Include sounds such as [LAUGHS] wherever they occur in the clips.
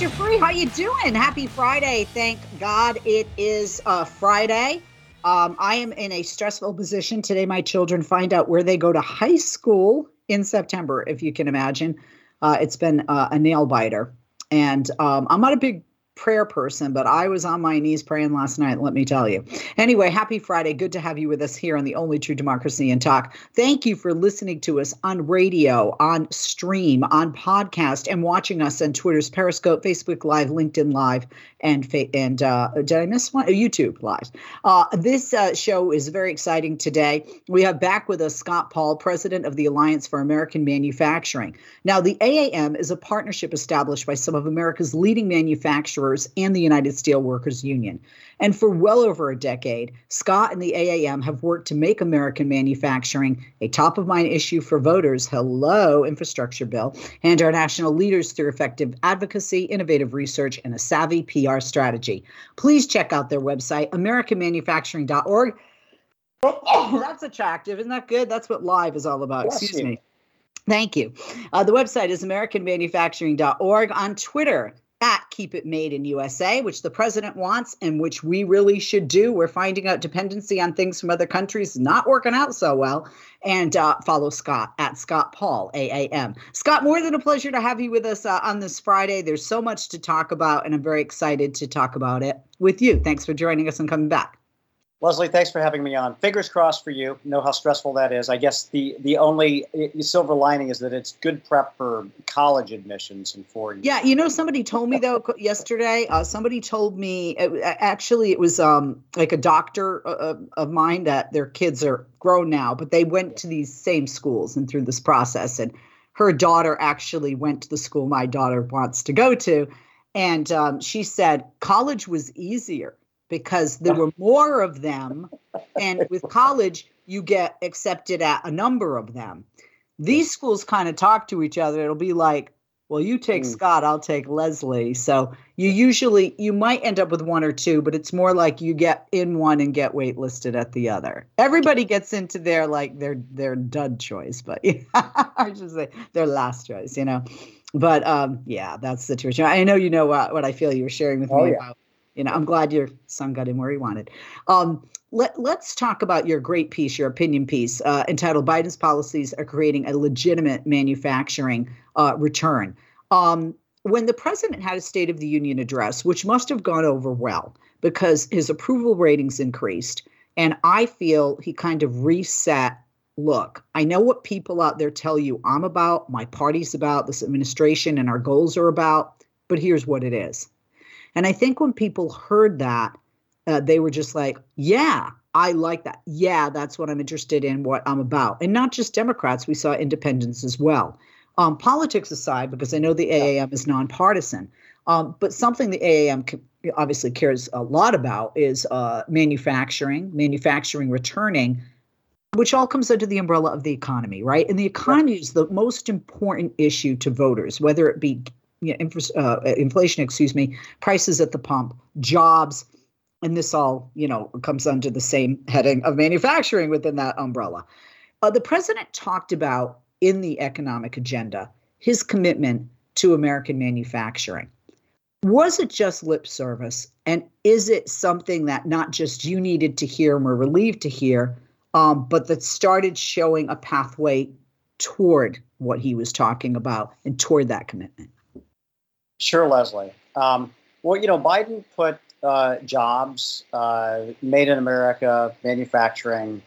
You free. How you doing? Happy Friday. Thank God it is uh, Friday. Um, I am in a stressful position today. My children find out where they go to high school in September, if you can imagine. Uh, it's been uh, a nail biter. And um, I'm not a big prayer person, but I was on my knees praying last night, let me tell you. Anyway, happy Friday. Good to have you with us here on the only true democracy and talk. Thank you for listening to us on radio, on stream, on podcast, and watching us on Twitter's Periscope, Facebook Live, LinkedIn Live, and and uh, did I miss one? YouTube Live. Uh, this uh, show is very exciting today. We have back with us Scott Paul, president of the Alliance for American Manufacturing. Now, the AAM is a partnership established by some of America's leading manufacturers and the United Steelworkers Union. And for well over a decade, Scott and the AAM have worked to make American manufacturing a top of mind issue for voters. Hello, infrastructure bill, and our national leaders through effective advocacy, innovative research, and a savvy PR strategy. Please check out their website, AmericanManufacturing.org. Oh, [COUGHS] that's attractive. Isn't that good? That's what live is all about. Bless Excuse you. me. Thank you. Uh, the website is AmericanManufacturing.org. On Twitter, at Keep It Made in USA, which the president wants and which we really should do. We're finding out dependency on things from other countries not working out so well. And uh, follow Scott at Scott Paul, AAM. Scott, more than a pleasure to have you with us uh, on this Friday. There's so much to talk about, and I'm very excited to talk about it with you. Thanks for joining us and coming back. Leslie, thanks for having me on. Fingers crossed for you. Know how stressful that is. I guess the the only uh, silver lining is that it's good prep for college admissions four years. Yeah, you know, somebody told me though [LAUGHS] yesterday. Uh, somebody told me it, actually it was um, like a doctor uh, of mine that their kids are grown now, but they went to these same schools and through this process, and her daughter actually went to the school my daughter wants to go to, and um, she said college was easier because there were more of them, and with college you get accepted at a number of them. These schools kind of talk to each other. It'll be like, well, you take Mm. Scott, I'll take Leslie. So you usually you might end up with one or two, but it's more like you get in one and get waitlisted at the other. Everybody gets into their like their their dud choice, but [LAUGHS] yeah, I should say their last choice, you know. But um, yeah, that's the situation. I know you know what, what I feel you were sharing with Oh, me yeah. about. You know, I'm glad your son got in where he wanted. Um, let, let's talk about your great piece, your opinion piece, uh, entitled Biden's Policies Are Creating a Legitimate Manufacturing uh, Return. Um, when the president had a State of the Union address, which must have gone over well because his approval ratings increased, and I feel he kind of reset. Look, I know what people out there tell you I'm about, my party's about, this administration and our goals are about, but here's what it is. And I think when people heard that, uh, they were just like, yeah, I like that. Yeah, that's what I'm interested in, what I'm about. And not just Democrats, we saw independents as well. Um, politics aside, because I know the AAM is nonpartisan, um, but something the AAM obviously cares a lot about is uh, manufacturing, manufacturing returning, which all comes under the umbrella of the economy, right? And the economy is the most important issue to voters, whether it be you know, infra- uh, inflation, excuse me, prices at the pump, jobs, and this all you know comes under the same heading of manufacturing within that umbrella. Uh, the president talked about in the economic agenda his commitment to American manufacturing. Was it just lip service, and is it something that not just you needed to hear and were relieved to hear, um, but that started showing a pathway toward what he was talking about and toward that commitment? Sure, Leslie. Um, well, you know, Biden put uh, jobs, uh, made in America, manufacturing,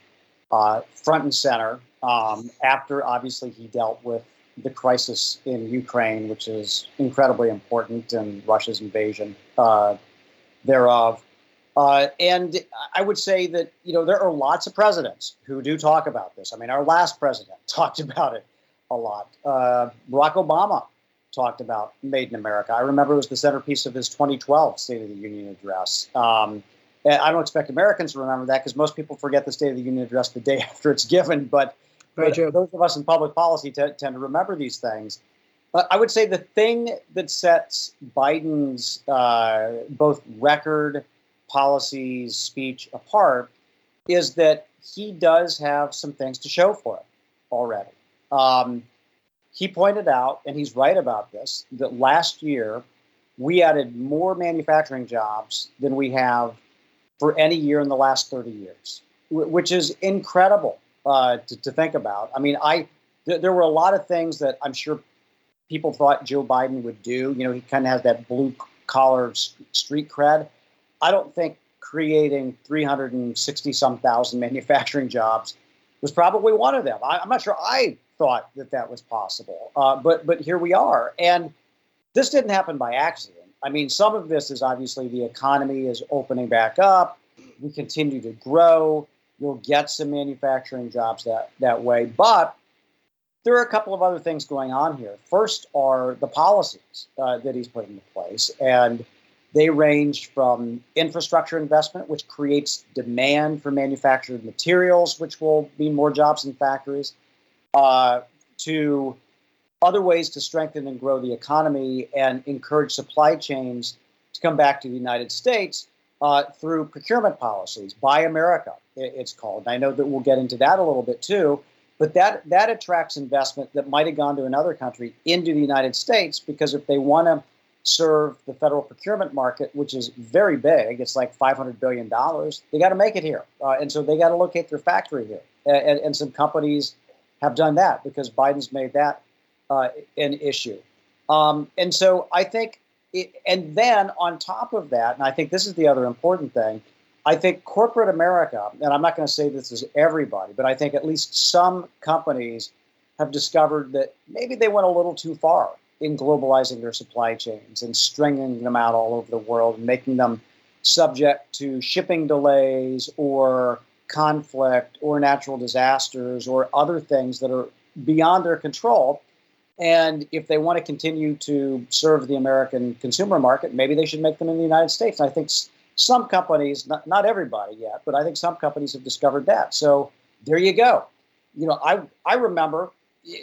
uh, front and center. Um, after obviously he dealt with the crisis in Ukraine, which is incredibly important, and Russia's invasion uh, thereof. Uh, and I would say that you know there are lots of presidents who do talk about this. I mean, our last president [LAUGHS] talked about it a lot. Uh, Barack Obama talked about Made in America. I remember it was the centerpiece of his 2012 State of the Union address. Um, I don't expect Americans to remember that because most people forget the State of the Union address the day [LAUGHS] after it's given. But, but those of us in public policy t- tend to remember these things. But I would say the thing that sets Biden's uh, both record, policies, speech apart is that he does have some things to show for it already. Um, he pointed out, and he's right about this, that last year we added more manufacturing jobs than we have for any year in the last 30 years, which is incredible uh, to, to, think about. I mean, I th- there were a lot of things that I'm sure people thought Joe Biden would do. You know, he kind of has that blue collar street cred. I don't think creating 360 some thousand [LAUGHS] manufacturing jobs was probably one of them. I, am not sure I thought that that was possible, uh, but but here we are, and this didn't happen by accident. I mean, some of this is obviously the economy is opening back up. We continue to grow. You'll get some manufacturing jobs that, that way. But there are a couple of other things going on here. First are the policies uh, that he's put into place. And they range from infrastructure investment, which creates demand for manufactured materials, which will mean more jobs in factories, uh, to other ways to strengthen and grow the economy and encourage supply chains to come back to the United States uh, through procurement policies. Buy America, it's called. And I know that we'll get into that a little bit too. But that, that attracts investment that might have gone to another country into the United States because if they want to serve the federal procurement market, which is very big, it's like $500 billion, they got to make it here. Uh, and so they got to locate their factory here. And, and some companies have done that because Biden's made that uh, an issue. Um, and so I think, it, and then on top of that, and I think this is the other important thing, I think corporate America, and I'm not going to say this is everybody, but I think at least some companies have discovered that maybe they went a little too far in globalizing their supply chains and stringing them out all over the world and making them subject to shipping delays or conflict or natural disasters or other things that are beyond their control. And if they want to continue to serve the American consumer market, maybe they should make them in the United States. And I think some companies, not, not everybody yet, but I think some companies have discovered that. So there you go. You know, I, I remember,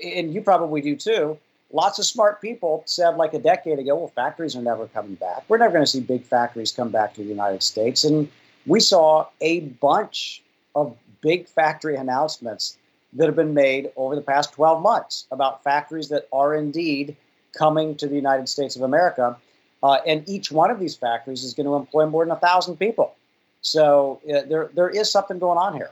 and you probably do too, lots of smart people said like a decade ago, well, factories are never coming back. We're never going to see big factories come back to the United States. And we saw a bunch of big factory announcements that have been made over the past 12 months about factories that are indeed coming to the United States of America. Uh, and each one of these factories is going to employ more than a thousand people. So uh, there, there is something going on here.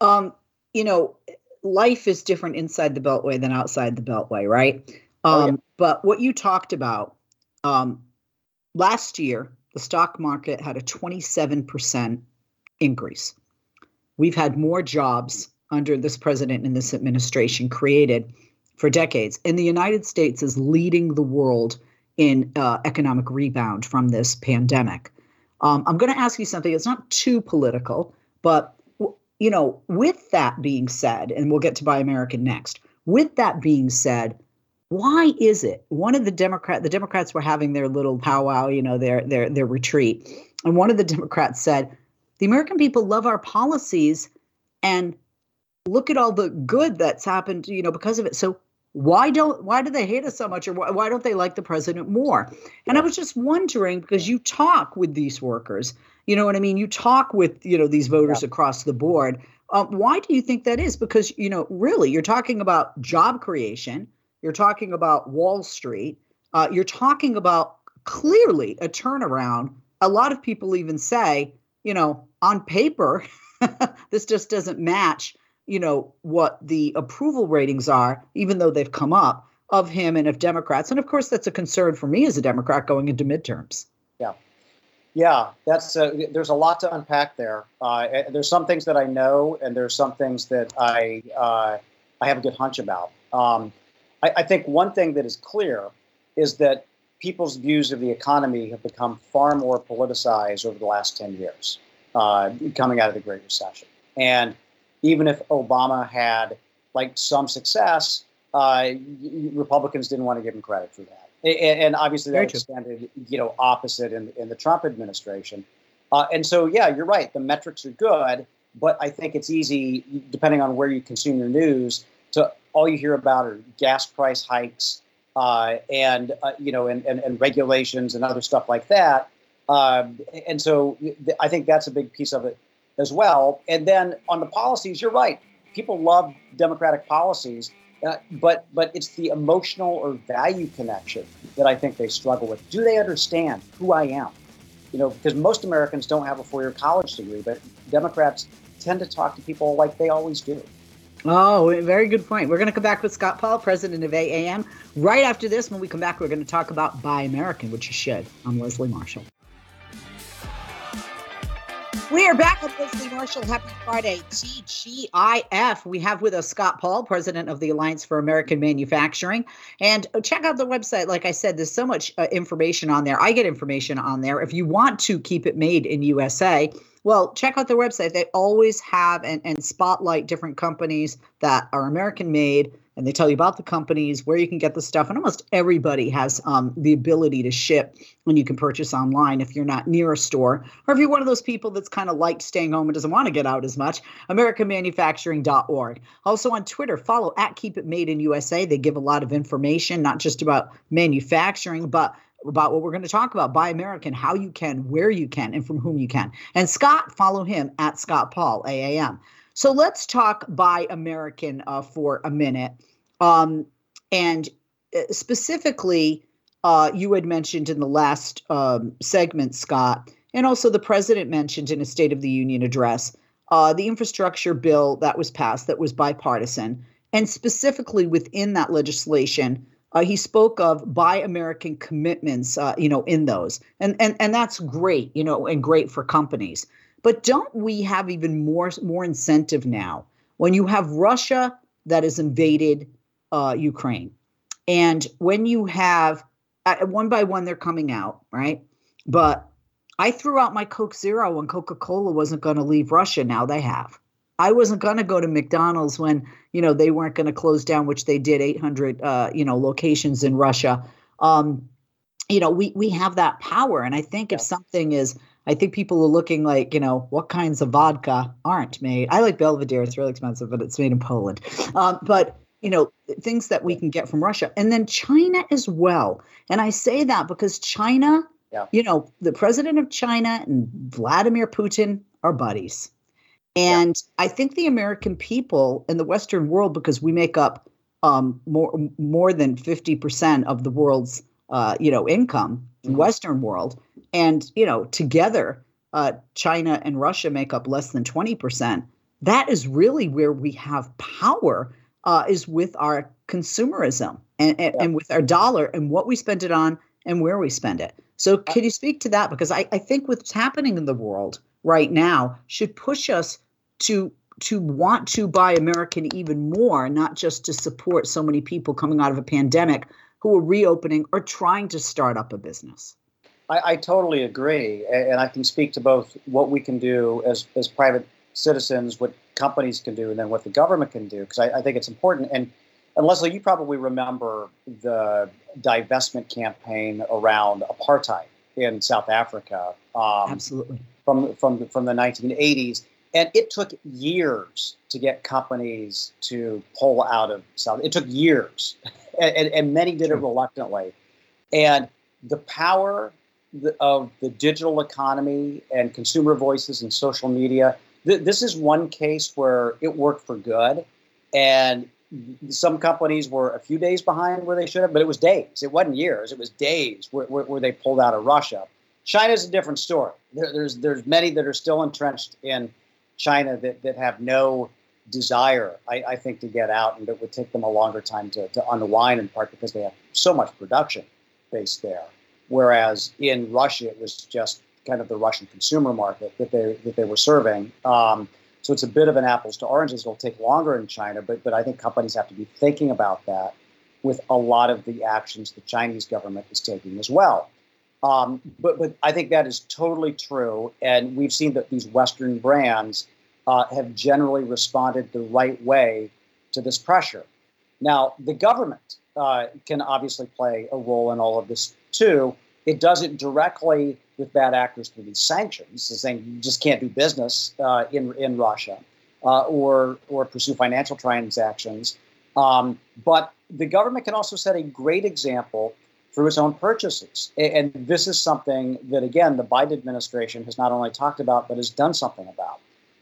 Um, you know, life is different inside the Beltway than outside the Beltway, right? Um, oh, yeah. Um, but what you talked about um, last year, the stock market had a 27% increase. We've had more jobs under this president and this administration created for decades. And the United States is leading the world in uh, economic rebound from this pandemic. Um, I'm going to ask you something. It's not too political, but you know, with that being said, and we'll get to Buy American next. With that being said, why is it one of the Democrat the Democrats were having their little powwow, you know, their their their retreat, and one of the Democrats said, "The American people love our policies, and look at all the good that's happened, you know, because of it. So why don't why do they hate us so much or why, why don't they like the president more? And i was just wondering because you talk with these workers you know what i mean? You talk with you know these voters yeah. across the board. Um, why do you think that is? Because you know really you're talking about job creation you're talking about wall street uh, you're talking about clearly a turnaround. A lot of people even say you know on paper [LAUGHS] this just doesn't match you know what the approval ratings are even though they've come up of him and of democrats. And of course that's a concern for me as a democrat going into midterms. Yeah. Yeah that's a, uh, there's a lot to unpack there. Uh, eh, there's some things that i know and there's some things that i uh, i have a good hunch about. Um, I, I think one thing that is clear is that people's views of the economy have become far more politicized over the last 10 years, uh, coming out of the Great Recession. And even if Obama had like some success, uh, Republicans didn't want to give him credit for that. And, and obviously that extended, you know, opposite in, in the Trump administration. Uh, and so, yeah, you're right. The metrics are good, but I think it's easy, depending on where you consume your news, to all you hear about are gas price hikes uh, and uh, you know and, and, and, regulations and other stuff like that. Um, and so I think that's a big piece of it as well. And then on the policies, you're right. People love democratic policies, uh, but but it's the emotional or value connection that I think they struggle with. Do they understand who I am? You know, because most Americans don't have a four-year college degree, but Democrats tend to talk to people like they always do. Oh, very good point. We're going to come back with Scott Paul, president of AAM. Right after this, when we come back, we're going to talk about Buy American, which you should. I'm Leslie Marshall. We are back with Leslie Marshall. Happy Friday, TGIF. We have with us Scott Paul, president of the Alliance for American Manufacturing. And check out the website. Like I said, there's so much uh, information on there. I get information on there. If you want to keep it made in USA, well, check out their website. They always have and, and spotlight different companies that are American made, and they tell you about the companies, where you can get the stuff. And almost everybody has um, the ability to ship when you can purchase online if you're not near a store, or if you're one of those people that's kind of like staying home and doesn't want to get out as much. AmericanManufacturing.org. Also on Twitter, follow at Keep It Made in USA. They give a lot of information, not just about manufacturing, but about what we're going to talk about buy American, how you can, where you can, and from whom you can. And Scott, follow him at Scott Paul, AAM. So let's talk buy American uh, for a minute. Um, and uh, specifically, uh, you had mentioned in the last um, segment, Scott, and also the president mentioned in a State of the Union address, uh, the infrastructure bill that was passed that was bipartisan. And specifically within that legislation, uh, he spoke of buy American commitments, uh, you know, in those, and and and that's great, you know, and great for companies. But don't we have even more more incentive now when you have Russia that has invaded uh, Ukraine, and when you have uh, one by one they're coming out, right? But I threw out my Coke Zero when Coca Cola wasn't going to leave Russia. Now they have. I wasn't going to go to McDonald's when you know they weren't going to close down, which they did 800 uh, you know locations in Russia. Um, you know, we we have that power, and I think if something is, I think people are looking like you know what kinds of vodka aren't made. I like Belvedere; it's really expensive, but it's made in Poland. Um, but you know things that we can get from Russia, and then China as well. And I say that because China, yeah. you know, the president of China and Vladimir Putin are buddies. And yeah. I think the American people in the Western world, because we make up um, more more than fifty percent of the world's uh, you know income in mm-hmm. Western world, and you know together, uh, China and Russia make up less than twenty percent. That is really where we have power. Uh, is with our consumerism and, and, yeah. and with our dollar and what we spend it on and where we spend it. So, can you speak to that? Because I, I think what's happening in the world right now should push us to to want to buy American even more, not just to support so many people coming out of a pandemic who are reopening or trying to start up a business. I, I totally agree, and I can speak to both what we can do as as private citizens, what companies can do, and then what the government can do, because I, I think it's important. And and Leslie, you probably remember the divestment campaign around apartheid in South Africa. Um, Absolutely. From from from the 1980s and it took years to get companies to pull out of South. It took years, [LAUGHS] and, and, and many did it reluctantly. And the power of the digital economy and consumer voices and social media. Th- this is one case where it worked for good, and some companies were a few days behind where they should have, but it was days. It wasn't years. It was days where, where, where they pulled out of Russia. China's a different story. There, there's there's many that are still entrenched in China that, that have no desire, I, I, think, to get out, and it would take them a longer time to, to unwind, in part because they have so much production based there. Whereas in Russia, it was just kind of the Russian consumer market that they that they were serving. Um, so it's a bit of an apples to oranges. It'll take longer in China, but but I think companies have to be thinking about that with a lot of the actions the Chinese government is taking as well. Um, but, but I think that is totally true. And we've seen that these Western brands uh, have generally responded the right way to this pressure. Now, the government uh, can obviously play a role in all of this too. It does it directly with bad actors through these sanctions, saying you just can't do business uh, in in Russia uh, or or pursue financial transactions. Um, but the government can also set a great example through its own purchases, and, this is something that again the Biden administration has not only talked about but has done something about.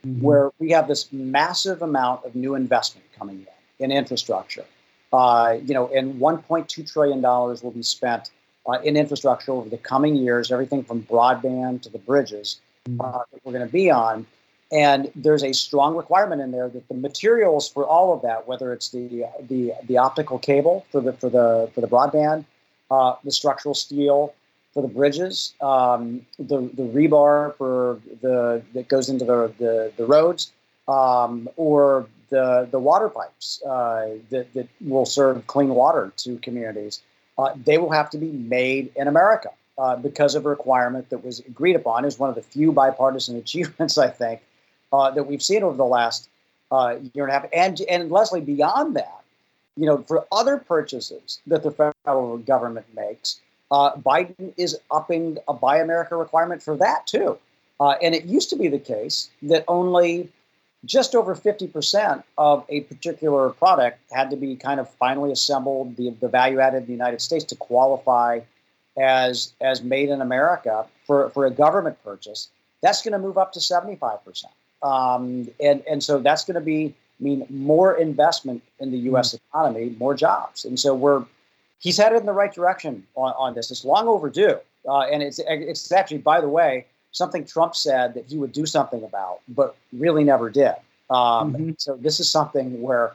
Mm-hmm. Where we have this massive amount of new investment coming in in infrastructure. Uh, you know, and 1.2 trillion dollars will be spent uh, in infrastructure over the coming years, everything from broadband to the bridges mm-hmm. uh, that we're going to be on. And there's a strong requirement in there that the materials for all of that, whether it's the the, the optical cable for the for the for the broadband, uh, the structural steel for the bridges, um, the the rebar for the that goes into the the, the roads, um, or the the water pipes uh, that that will serve clean water to communities uh, they will have to be made in America uh, because of a requirement that was agreed upon as one of the few bipartisan [LAUGHS] achievements, I think, uh, that we've seen over the last uh, year and a half. And, and Leslie, beyond that, you know, for other purchases that the federal government makes, uh, Biden is upping a Buy America requirement for that too. Uh, and it used to be the case that only just over 50% of a particular product had to be kind of finally assembled, the, the value added in the United States to qualify as, as made in America for, for a government purchase. That's going to move up to 75%. Um, and, and so that's going to be mean more investment in the U.S. Mm-hmm. economy, more jobs. And so we're he's headed in the right direction on, on this. It's long overdue. Uh, and it's, it's actually, by the way, something Trump said that he would do something about, but really never did. Um, mm-hmm. So this is something where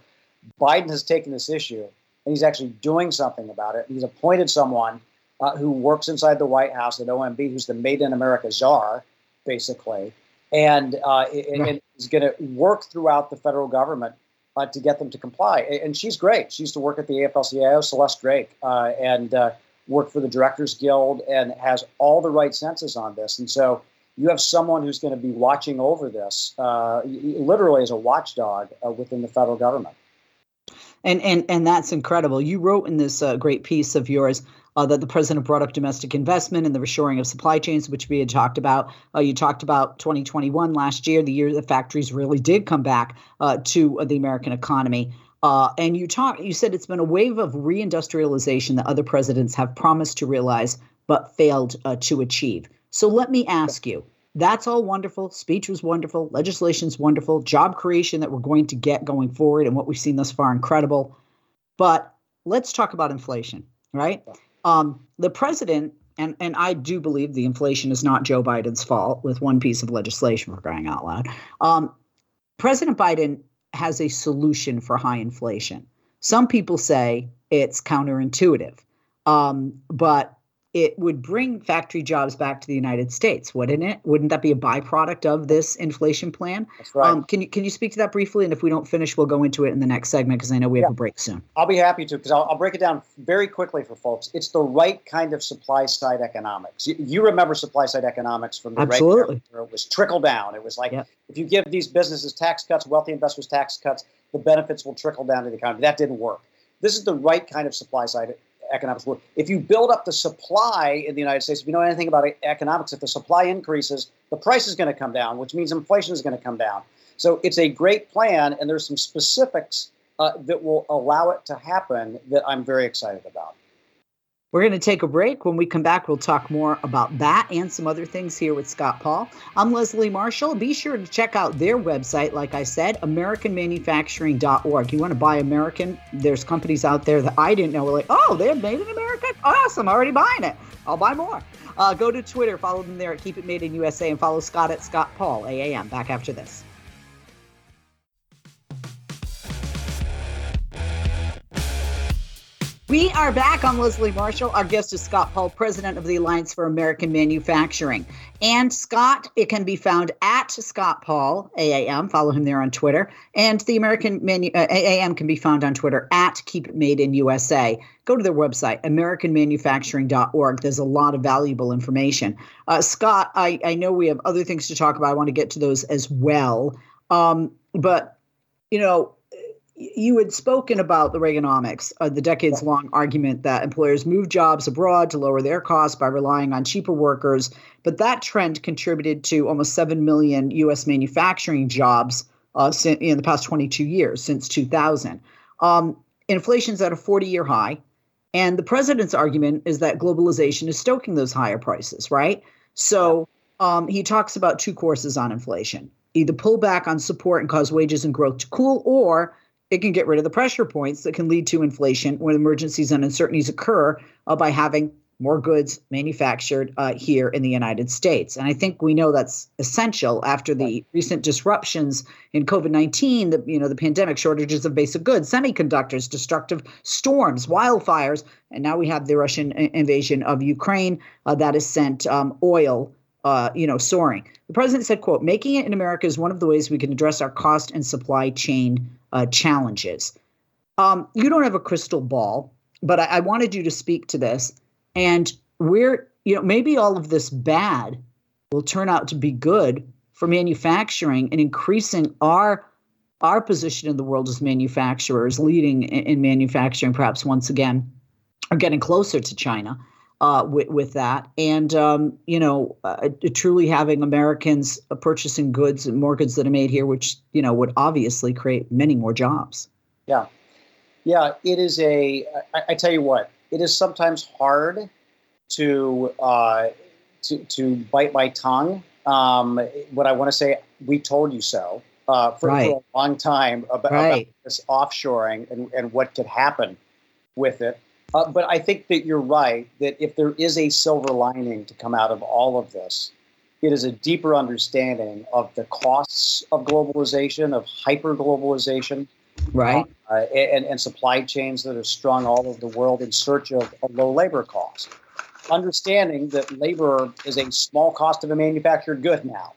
Biden has taken this issue and he's actually doing something about it. He's appointed someone uh, who works inside the White House at OMB, who's the Made in America czar, basically, and, uh, right. and is going to work throughout the federal government uh, to get them to comply. And she's great. She used to work at the AFL-CIO, Celeste Drake, uh, and uh, worked for the Directors Guild, and has all the right senses on this. And so you have someone who's going to be watching over this, uh, literally as a watchdog uh, within the federal government. And and and that's incredible. You wrote in this uh, great piece of yours uh, that the president brought up domestic investment and the reshoring of supply chains, which we had talked about. Uh, you talked about 2021 last year, the year the factories really did come back uh, to the American economy. Uh, and you talk, you said it's been a wave of reindustrialization that other presidents have promised to realize but failed uh, to achieve. So let me ask you that's all wonderful. Speech was wonderful. Legislation's wonderful. Job creation that we're going to get going forward and what we've seen thus far, incredible. But let's talk about inflation, right? Um, the president, and, and I do believe the inflation is not Joe Biden's fault with one piece of legislation for crying out loud. Um, President Biden has a solution for high inflation. Some people say it's counterintuitive, um, but it would bring factory jobs back to the United States, wouldn't it? Wouldn't that be a byproduct of this inflation plan? That's right. Um, can you can you speak to that briefly? And if we don't finish, we'll go into it in the next segment because I know we yeah. have a break soon. I'll be happy to because I'll, I'll, break it down very quickly for folks. It's the right kind of supply side economics. You, you remember supply side economics from the right? absolutely. Right it was trickle down. It was like yep. if you give these businesses tax cuts, wealthy investors tax cuts, the benefits will trickle down to the economy. That didn't work. This is the right kind of supply side economics. If you build up the supply in the United States, if you know anything about economics, if the supply increases, the price is going to come down, which means inflation is going to come down. So it's a great plan, and there's some specifics uh, that will allow it to happen that I'm very excited about. We're going to take a break. When we come back, we'll talk more about that and some other things here with Scott Paul. I'm Leslie Marshall. Be sure to check out their website, like I said, AmericanManufacturing.org. You want to buy American? There's companies out there that I didn't know were like, oh, they're made in America? Awesome. Already buying it. I'll buy more. Uh, go to Twitter, follow them there at Keep It Made in USA, and follow Scott at Scott Paul, AAM. Back after this. We are back. I'm Leslie Marshall. Our guest is Scott Paul, president of the Alliance for American Manufacturing. And Scott, it can be found at Scott Paul, AAM. Follow him there on Twitter. And the American Manu- uh, AAM can be found on Twitter at Keep It Made in USA. Go to their website, AmericanManufacturing.org. There's a lot of valuable information. Uh, Scott, I, I know we have other things to talk about. I want to get to those as well. Um, but, you know, you had spoken about the Reaganomics, uh, the decades long argument that employers move jobs abroad to lower their costs by relying on cheaper workers. But that trend contributed to almost 7 million U.S. manufacturing jobs uh, in the past 22 years, since 2000. Um, inflation's at a 40 year high. And the president's argument is that globalization is stoking those higher prices, right? So um, he talks about two courses on inflation either pull back on support and cause wages and growth to cool, or it can get rid of the pressure points that can lead to inflation when emergencies and uncertainties occur uh, by having more goods manufactured uh, here in the United States. And I think we know that's essential after the recent disruptions in COVID-19, the you know the pandemic, shortages of basic goods, semiconductors, destructive storms, wildfires, and now we have the Russian invasion of Ukraine uh, that has sent um, oil uh, you know, soaring. The president said, "quote Making it in America is one of the ways we can address our cost and supply chain uh, challenges. Um, you don't have a crystal ball, but I, I wanted you to speak to this. And we're, you know, maybe all of this bad will turn out to be good for manufacturing and increasing our our position in the world as manufacturers, leading in, in manufacturing, perhaps once again, or getting closer to China uh, with, with that. And, um, you know, uh, truly having Americans uh, purchasing goods and more goods that are made here, which, you know, would obviously create many more jobs. Yeah. Yeah. It is a. I, I tell you what, it is sometimes hard to, uh, to, to bite my tongue. Um, what I want to say, we told you so. Uh, for, right. for, a long time about, right. about this offshoring and, and what could happen with it. Uh, but I think that you're right that if there is a silver lining to come out of all of this, it is a deeper understanding of the costs of globalization, of hyper globalization, right, uh, and, and supply chains that are strung all over the world in search of a low labor cost. Understanding that labor is a small cost of a manufactured good now.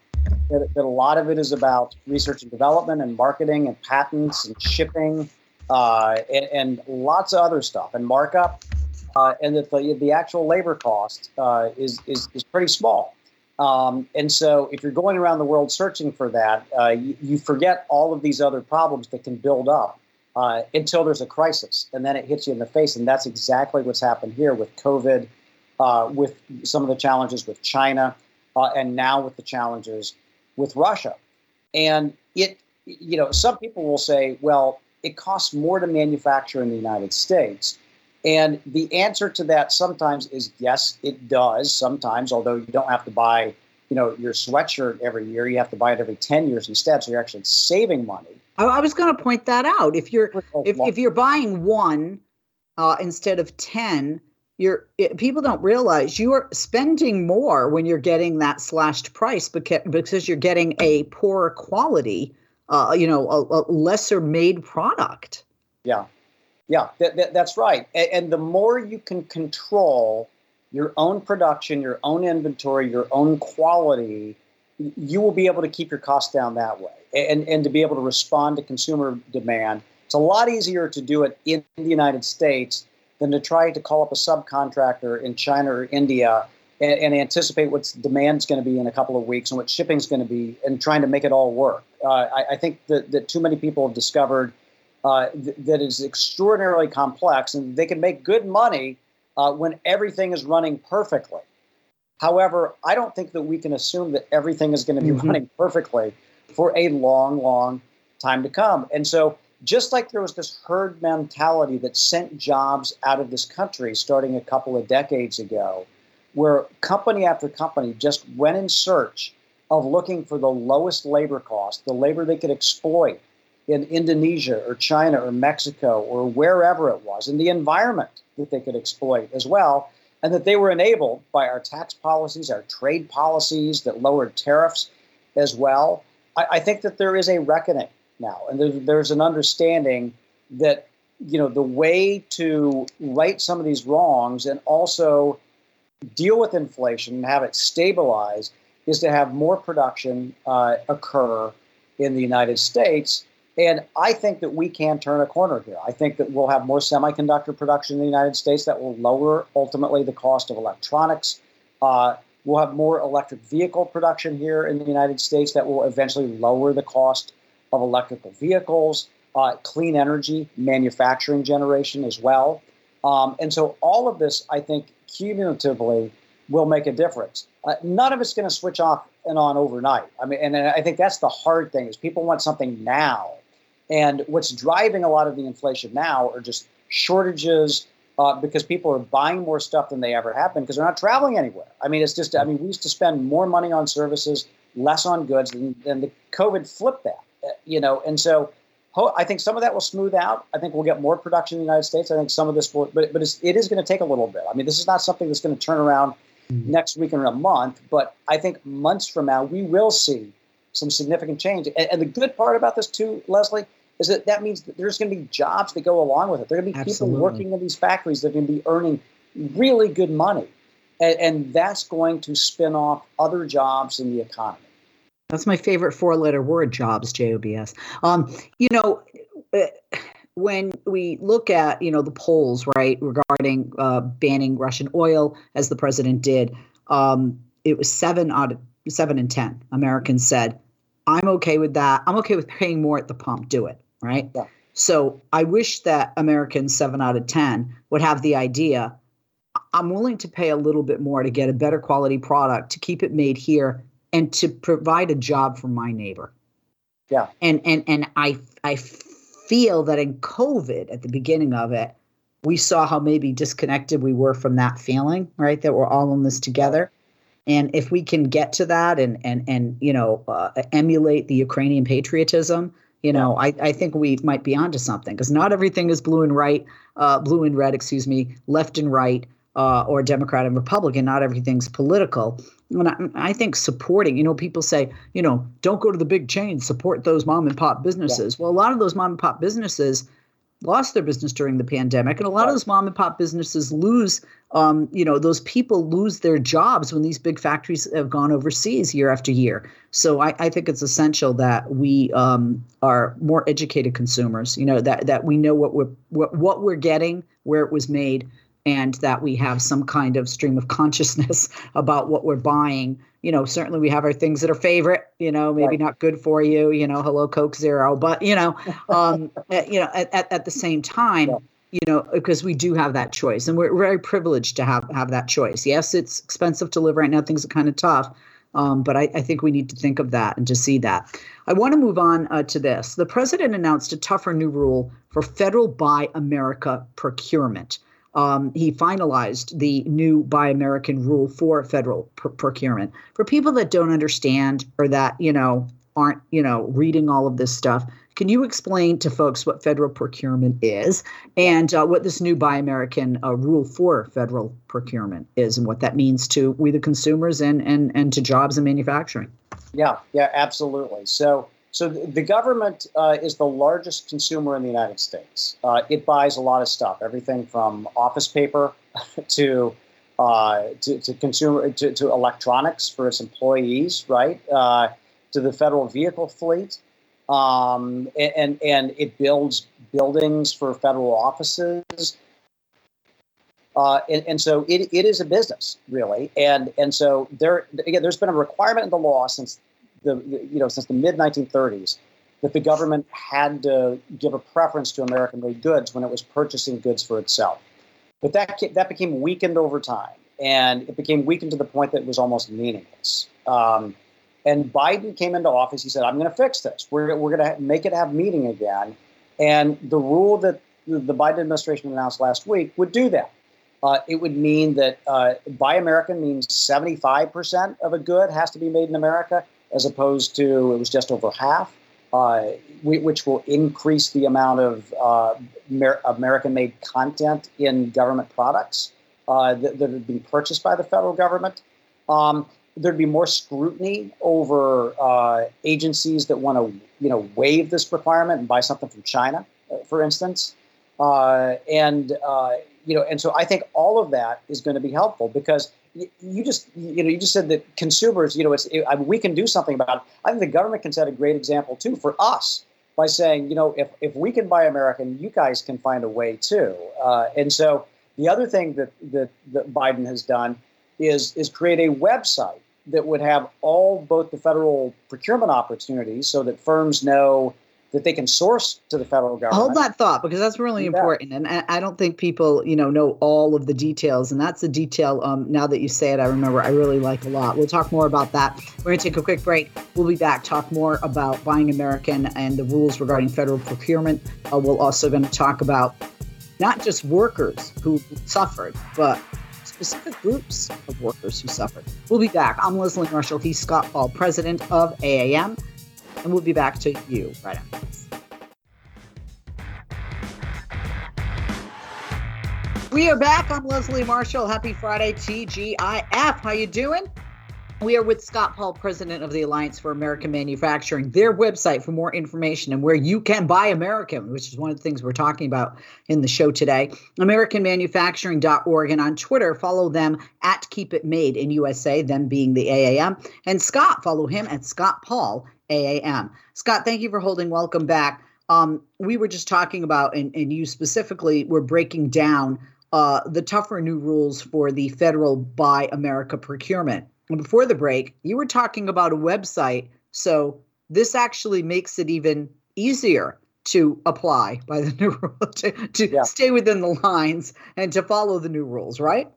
That, that a lot of it is about research and development and marketing and patents and shipping uh, and, and, lots of other stuff and markup, uh, and that the, the actual labor cost uh, is, is, is pretty small. Um, and so, if you're going around the world searching for that, uh, you, you, forget all of these other problems that can build up uh, until there's a crisis, and then it hits you in the face. And that's exactly what's happened here with COVID, uh, with some of the challenges with China, and now with the challenges with Russia. And it, you know, some people will say, well, it costs more to manufacture in the United States. And the answer to that sometimes is yes, it does. Sometimes, although you don't have to buy, you know, your sweatshirt every year, you have to buy it every ten years instead. So you're actually saving money. I was going to point that out. If you're if, if you're buying one uh, instead of ten, you're it, people don't realize you are spending more when you're getting that slashed price because because you're getting a poorer quality uh, you know, a, a, lesser made product. Yeah, yeah, that, that, that's right. And, and, the more you can control your own production, your own inventory, your own quality, you will be able to keep your costs down that way, and and to be able to respond to consumer demand. It's a lot easier to do it in the United States than to try to call up a subcontractor in China or India and, and anticipate what demand's going to be in a couple of weeks and what shipping's going to be, and trying to make it all work. Uh, I, I, think that, that too many people have discovered uh, th- that is extraordinarily complex, and they can make good money uh, when everything is running perfectly. However, I don't think that we can assume that everything is going to be mm-hmm. running perfectly for a long, long time to come. And so, just like there was this herd mentality that sent jobs out of this country starting a couple of decades ago, where company after company just went in search of looking for the lowest labor cost, the labor they could exploit in Indonesia or China or Mexico or wherever it was, in the environment that they could exploit as well, and that they were enabled by our tax policies, our trade policies that lowered tariffs as well. I, I think that there is a reckoning now, and there, there's an understanding that you know, the way to right some of these wrongs and also deal with inflation and have it stabilize is to have more production uh, occur in the United States. And I think that we can turn a corner here. I think that we'll have more semiconductor production in the United States that will lower ultimately the cost of electronics. Uh, we'll have more electric vehicle production here in the United States that will eventually lower the cost of electrical vehicles, uh, clean energy manufacturing generation as well. Um, and so all of this, I think, cumulatively will make a difference. Uh, none of it's going to switch off and on overnight. I mean, and I think that's the hard thing is people want something now. And what's driving a lot of the inflation now are just shortages uh, because people are buying more stuff than they ever have been because they're not traveling anywhere. I mean, it's just, I mean, we used to spend more money on services, less on goods, and, and the COVID flipped that, uh, you know, and so I think some of that will smooth out. I think we'll get more production in the United States. I think some of this will, but, but it's, it is going to take a little bit. I mean, this is not something that's going to turn around mm-hmm. next week or in a month, but I think months from now, we will see some significant change. And, and the good part about this, too, Leslie, is that that means that there's going to be jobs that go along with it. There are going to be Absolutely. people working in these factories that are going to be earning really good money. And, and that's going to spin off other jobs in the economy. That's my favorite four letter word, jobs, J O B S. Um, you know, uh, when we look at, you know, the polls, right, regarding uh, banning Russian oil, as the president did, um, it was seven out of seven and 10 Americans said, I'm okay with that. I'm okay with paying more at the pump. Do it. Right. Yeah. So I wish that Americans, seven out of 10, would have the idea I'm willing to pay a little bit more to get a better quality product, to keep it made here, and to provide a job for my neighbor. Yeah. And and and I I feel that in COVID at the beginning of it, we saw how maybe disconnected we were from that feeling, right? That we're all in this together. And if we can get to that and and and you know uh, emulate the Ukrainian patriotism, you know, I, I think we might be onto something because not everything is blue and right, uh, blue and red, excuse me, left and right uh, or Democrat and Republican. Not everything's political. And I, I, think supporting, you know, people say, you know, don't go to the big chains, support those mom and pop businesses. Yeah. Well, a lot of those mom and pop businesses lost their business during the pandemic, and a lot of those mom and pop businesses lose, um, you know, those people lose their jobs when these big factories have gone overseas year after year. So I, I think it's essential that we um, are more educated consumers. You know, that that we know what we're what, what we're getting, where it was made and that we have some kind of stream of consciousness [LAUGHS] about what we're buying. You know, certainly we have our things that are favorite, you know, maybe right. not good for you, you know, hello Coke Zero, but you know, [LAUGHS] um, at, you know, at, at, at, the same time, yeah. you know, because we do have that choice and we're very privileged to have, have that choice. Yes, it's expensive to live right now. Things are kind of tough. Um, but I, I, think we need to think of that and to see that. I want to move on uh, to this. The president announced a tougher new rule for federal Buy America procurement um, he finalized the new Buy American rule for federal pr- procurement. For people that don't understand or that you know aren't you know reading all of this stuff, can you explain to folks what federal procurement is and uh, what this new Buy American uh, rule for federal procurement is, and what that means to we the consumers and and and to jobs and manufacturing? Yeah, yeah, absolutely. So so the government uh, is the largest consumer in the United States. Uh, it buys a lot of stuff, everything from office paper [LAUGHS] to uh, to, to, consumer to, to, electronics for its employees, right? Uh, to the federal vehicle fleet, um, and and it builds buildings for federal offices. Uh, and, and, so it, it is a business, really, and and so there again, there's been a requirement in the law since the, you know since the mid 1930s that the government had to give a preference to American-made goods when it was purchasing goods for itself. But that that became weakened over time, and it became weakened to the point that it was almost meaningless. Um, and Biden came into office. He said, "I'm going to fix this. We're we're going to make it have meaning again." And the rule that the Biden administration announced last week would do that. Uh, it would mean that uh, Buy American means 75% of a good has to be made in America, as opposed to it was just over half, uh, which will increase the amount of uh, Amer- American-made content in government products uh, that, that, are being purchased by the federal government. Um, there'd be more scrutiny over uh, agencies that want to, you know, waive this requirement and buy something from China, uh, for instance. Uh, and uh, you know, and so I think all of that is going to be helpful because you just you know you just said that consumers you know it's it, I mean, we can do something about it. I think the government can set a great example too for us by saying you know if if we can buy American, you guys can find a way too. Uh, and so the other thing that, that that Biden has done is is create a website that would have all both the federal procurement opportunities so that firms know that they can source to the federal government. Hold that thought because that's really important, and I don't think people, you know, know all of the details, and that's a detail. Um, now that you say it, I remember I really like a lot. We'll talk more about that. We're going to take a quick break. We'll be back. Talk more about buying American and the rules regarding federal procurement. Uh, we're also going to talk about not just workers who suffered, but specific groups of workers who suffered. We'll be back. I'm Leslie Marshall. He's Scott Paul, president of AAM and we'll be back to you right after this. We are back. I'm Leslie Marshall. Happy Friday, TGIF. How you doing? We are with Scott Paul, president of the Alliance for American Manufacturing. Their website for more information and where you can buy American, which is one of the things we're talking about in the show today. AmericanManufacturing.org and on Twitter, follow them at Keep It Made in USA, them being the AAM. And Scott, follow him at Scott Paul AAM. Scott, thank you for holding. Welcome back. Um, we were just talking about, and, and you specifically were breaking down uh, the tougher new rules for the federal Buy America procurement. And before the break, you were talking about a website. So this actually makes it even easier to apply by the [LAUGHS] new rule, to, to yeah. stay within the lines and to follow the new rules, right?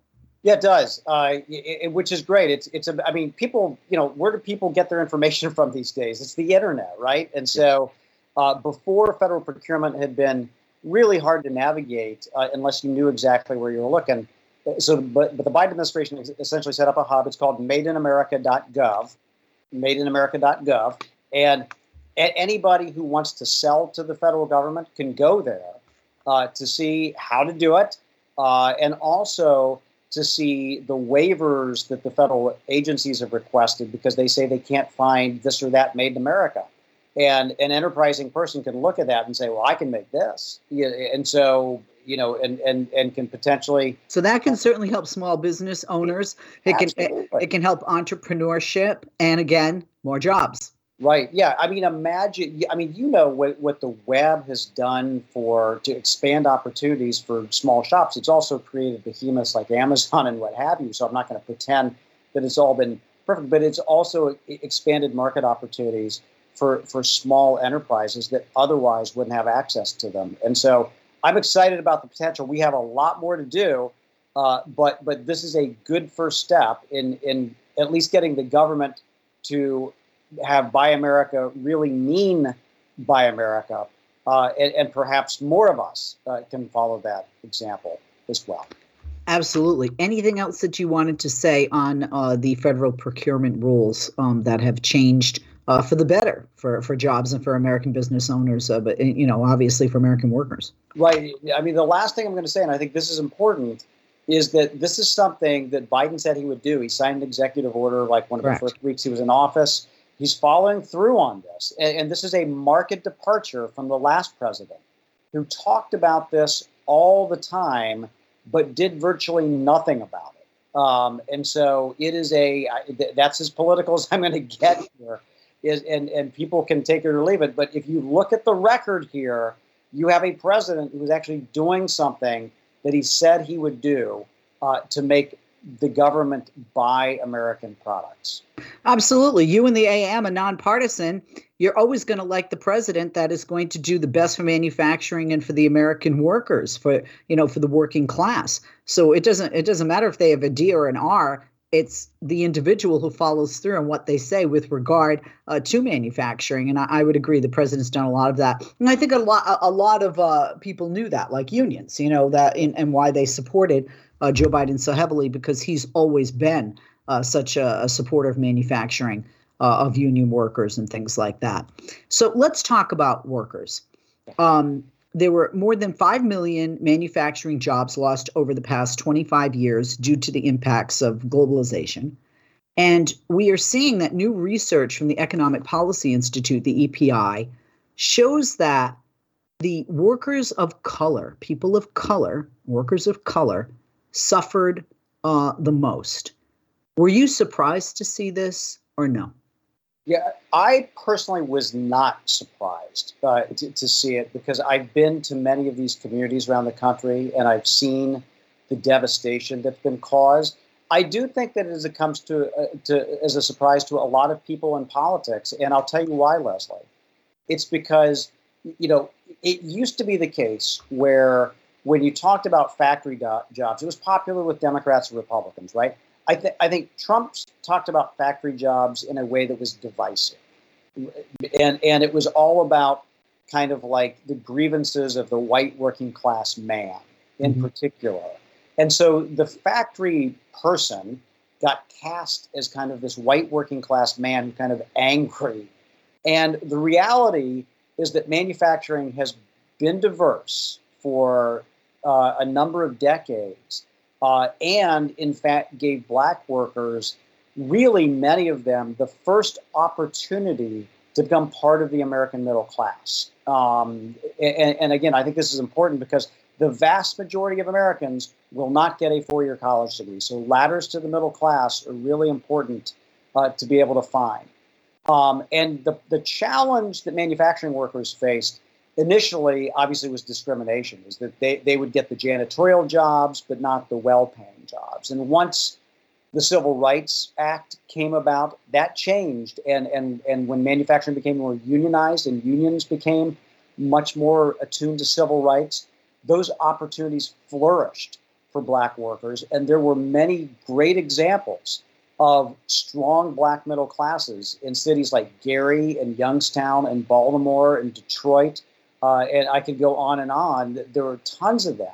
Yeah, it does, uh, it, which is great. It's it's a, I mean, people, you know, where do people get their information [LAUGHS] from these days? It's the internet, right? And so, uh, before federal procurement had been really hard to navigate uh, unless you knew exactly where you were looking. So, but but the Biden administration essentially set up a hub. It's called MadeInAmerica.gov, MadeInAmerica.gov, and anybody who wants to sell to the federal government can go there uh, to see how to do it, uh, and also to see the waivers that the federal agencies have requested because they say they can't find this or that made in America. And an enterprising person can look at that and say, well, I can make this. And so, you know, and, and, and can potentially. So that can certainly help small business owners. It can, it, it can help entrepreneurship and again, more jobs. Right. Yeah. I mean, imagine. I mean, you know what, what the web has done for to expand opportunities for small shops. It's also created behemoths like Amazon and what have you. So I'm not going to pretend that it's all been perfect, but it's also expanded market opportunities for for small enterprises that otherwise wouldn't have access to them. And so I'm excited about the potential. We have a lot more to do, uh, but but this is a good first step in in at least getting the government to have Buy America really mean Buy America, uh, and, and, perhaps more of us uh, can follow that example as well. Absolutely. Anything else that you wanted to say on uh, the federal procurement rules um, that have changed uh, for the better for, for jobs and for American business owners, uh, but you know, obviously for American workers? Right. I mean, the last thing I'm going to say, and I think this is important, is that this is something that Biden said he would do. He signed an executive order like one of Correct. the first weeks he was in office. He's following through on this. And, and, this is a market departure from the last president who talked about this all the time, but did virtually nothing about it. Um, and so it is a, that's as political as I'm going to get here. Is, and, and people can take it or leave it. But if you look at the record here, you have a president who is actually doing something that he said he would do uh, to make the government buy American products. Absolutely. You and the AAM, a nonpartisan, you're always going to like the president that is going to do the best for manufacturing and for the American workers, for you know, for the working class. So it doesn't it doesn't matter if they have a D or an R. It's the individual who follows through on what they say with regard uh, to manufacturing, and I, I, would agree the president's done a lot of that. And I think a lot a, a lot of uh, people knew that, like unions, you know, that in, and why they supported uh, Joe Biden so heavily because he's always been uh, such a, a, supporter of manufacturing, uh, of union workers, and things like that. So let's talk about workers. Um, there were more than 5 million manufacturing jobs lost over the past 25 years due to the impacts of globalization. And we are seeing that new research from the Economic Policy Institute, the EPI, shows that the workers of color, people of color, workers of color, suffered uh, the most. Were you surprised to see this or no? Yeah, I personally was not surprised uh, to, to, see it because I've been to many of these communities around the country and I've seen the devastation that's been caused. I do think that as it comes to, uh, to as a surprise to a lot of people in politics, and I'll tell you why, Leslie. It's because you know it used to be the case where when you talked about factory do- jobs, it was popular with Democrats and Republicans, right? I, th- I think Trump talked about factory jobs in a way that was divisive. And, and it was all about kind of like the grievances of the white working class man in mm-hmm. particular. And so the factory person got cast as kind of this white working class man kind of angry. And the reality is that manufacturing has been diverse for uh, a number of decades uh, and in fact gave black workers, really many of them, the first opportunity to become part of the American middle class. Um, and, and, again, I think this is important because the vast majority of Americans will not get a four year college degree. So, ladders to the middle class are really important uh, to be able to find. Um, and the, the challenge that manufacturing workers faced initially obviously was discrimination is that they, they would get the janitorial jobs but not the well-paying jobs. And once the civil rights act came about that changed. And and and when manufacturing became more unionized and unions became much more attuned to civil rights those opportunities flourished for black workers. And there were many great examples of strong black middle classes in cities like Gary and Youngstown and Baltimore and Detroit uh, and I could go on and on. There were tons of them.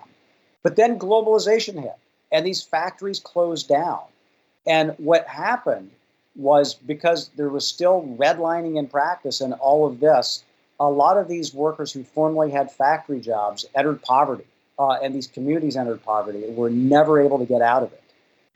But then globalization hit, and these factories closed down. And what happened was because there was still redlining in practice and all of this, a lot of these workers who formerly had factory jobs entered poverty, uh, and these communities entered poverty and were never able to get out of it.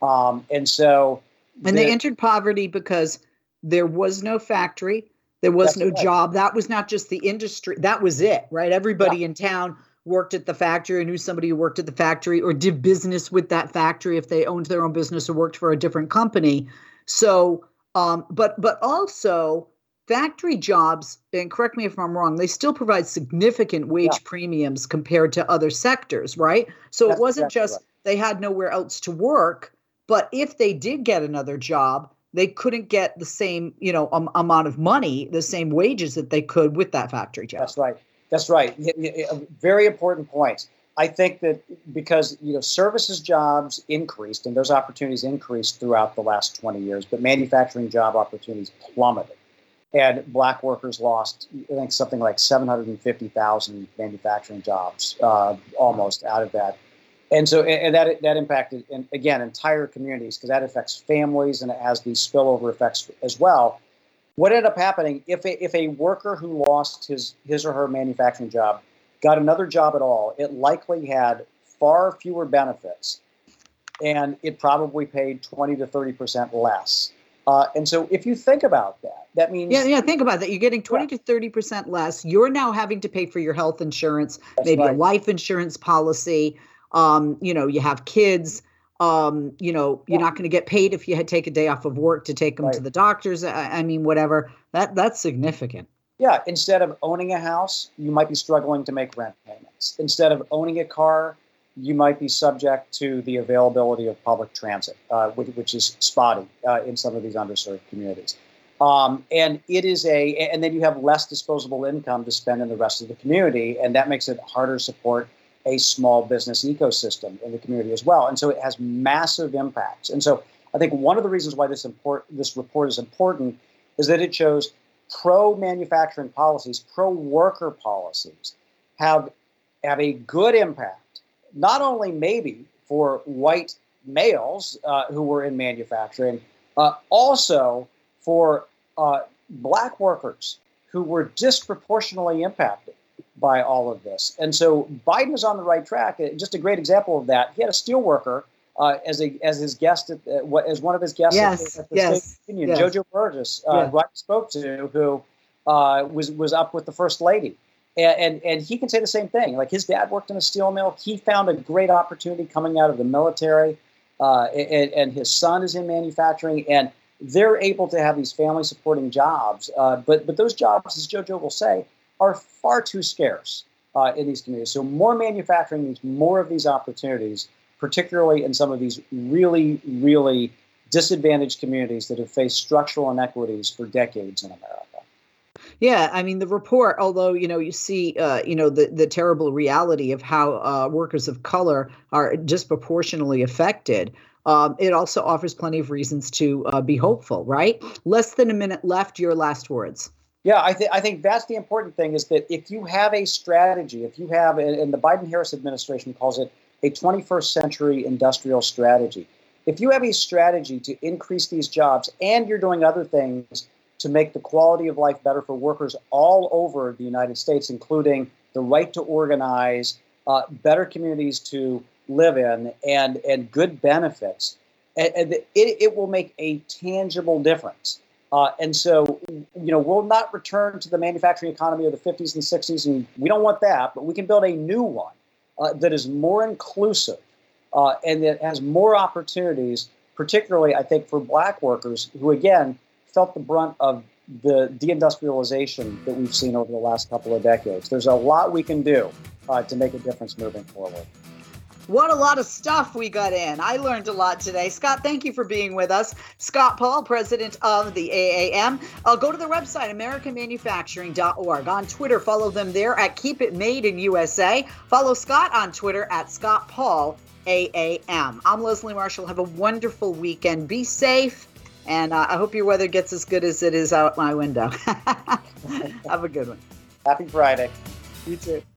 Um, and so. And the, they entered poverty because there was no factory there was That's no right. job. That was not just the industry. That was it, right? Everybody yeah. in town worked at the factory or knew somebody who worked at the factory or did business with that factory if they owned their own business or worked for a different company. So, um, but but also factory jobs, and correct me if I'm wrong, they still provide significant wage yeah. premiums compared to other sectors, right? So That's it wasn't just right. they had nowhere else to work, but if they did get another job, they couldn't get the same you know um, amount of money the same wages that they could with that factory job. That's right. That's right. Very important point i think that because you know services jobs increased and those opportunities increased throughout the last 20 years but manufacturing job opportunities plummeted. And black workers lost i think something like 750000 manufacturing jobs uh, almost out of that and so and that that impacted and again entire communities because that affects families and it has these spillover effects as well what ended up happening if a, if a worker who lost his his or her manufacturing job got another job at all it likely had far fewer benefits and it probably paid 20 to 30 percent less uh, and so if you think about that that means yeah yeah think about that you're getting 20 yeah. to 30 percent less you're now having to pay for your health insurance That's maybe right. a life insurance policy um, you know, you have kids. Um, you know, you're yeah. not going to get paid if you had take a day off of work to take them right. to the doctors. I, I mean, whatever. That that's significant. Yeah, instead of owning a house, you might be struggling to make rent payments. Instead of owning a car, you might be subject to the availability of public transit, uh, which, which, is spotty uh, in some of these underserved communities. Um, and it is a, and then you have less disposable income to spend in the rest of the community, and that makes it harder to support a small business ecosystem in the community as well. And so it has massive impacts. And so I think one of the reasons why this import, this report is important is that it shows pro manufacturing policies, pro worker policies have have a good impact, not only maybe for white males uh, who were in manufacturing, uh, also for uh, black workers who were disproportionately impacted by all of this. And so Biden is on the right track. Uh, just a great example of that. He had a steelworker uh, as a as his guest at, uh, as one of his guests yes, at the, yes, State Union, yes. JoJo Burgess, uh, who I spoke to, who uh, was was up with the first lady. And, and, and he can say the same thing. Like his dad worked in a steel mill. He found a great opportunity coming out of the military, uh, and, and his son is in manufacturing, and they're able to have these family supporting jobs. Uh, but but those jobs, as JoJo will say, are far too scarce uh, in these communities. So more manufacturing means more of these opportunities, particularly in some of these really really disadvantaged communities that have faced structural inequities for decades in America. Yeah, I mean the report, although you know you see, uh, you know the the terrible reality of how uh, workers of color are disproportionately affected. Um, it also offers plenty of reasons to uh, be hopeful. Right? Less than a minute left. Your last words. Yeah, I think I think that's the important thing is that if you have a strategy, if you have, and the Biden-Harris administration calls it a 21st century industrial strategy. If you have a strategy to increase these jobs and you're doing other things to make the quality of life better for workers all over the United States, including the right to organize, uh, better communities to live in, and, and good benefits. And, and it, it will make a tangible difference. Uh, and so, you know, we'll not return to the manufacturing economy of the 50s and 60s, and we don't want that, but we can build a new one uh, that is more inclusive uh, and that has more opportunities, particularly, I think, for black workers who, again, felt the brunt of the deindustrialization that we've seen over the last couple of decades. There's a lot we can do uh, to make a difference moving forward. What a lot of stuff we got in. I learned a lot today. Scott, thank you for being with us. Scott Paul, president of the AAM. Uh, go to the website, AmericanManufacturing.org. On Twitter, follow them there at Keep It Made in USA. Follow Scott on Twitter at Scott Paul AAM. I'm Leslie Marshall. Have a wonderful weekend. Be safe and uh, I hope your weather gets as good as it is out my window. [LAUGHS] Have a good one. Happy Friday. You too.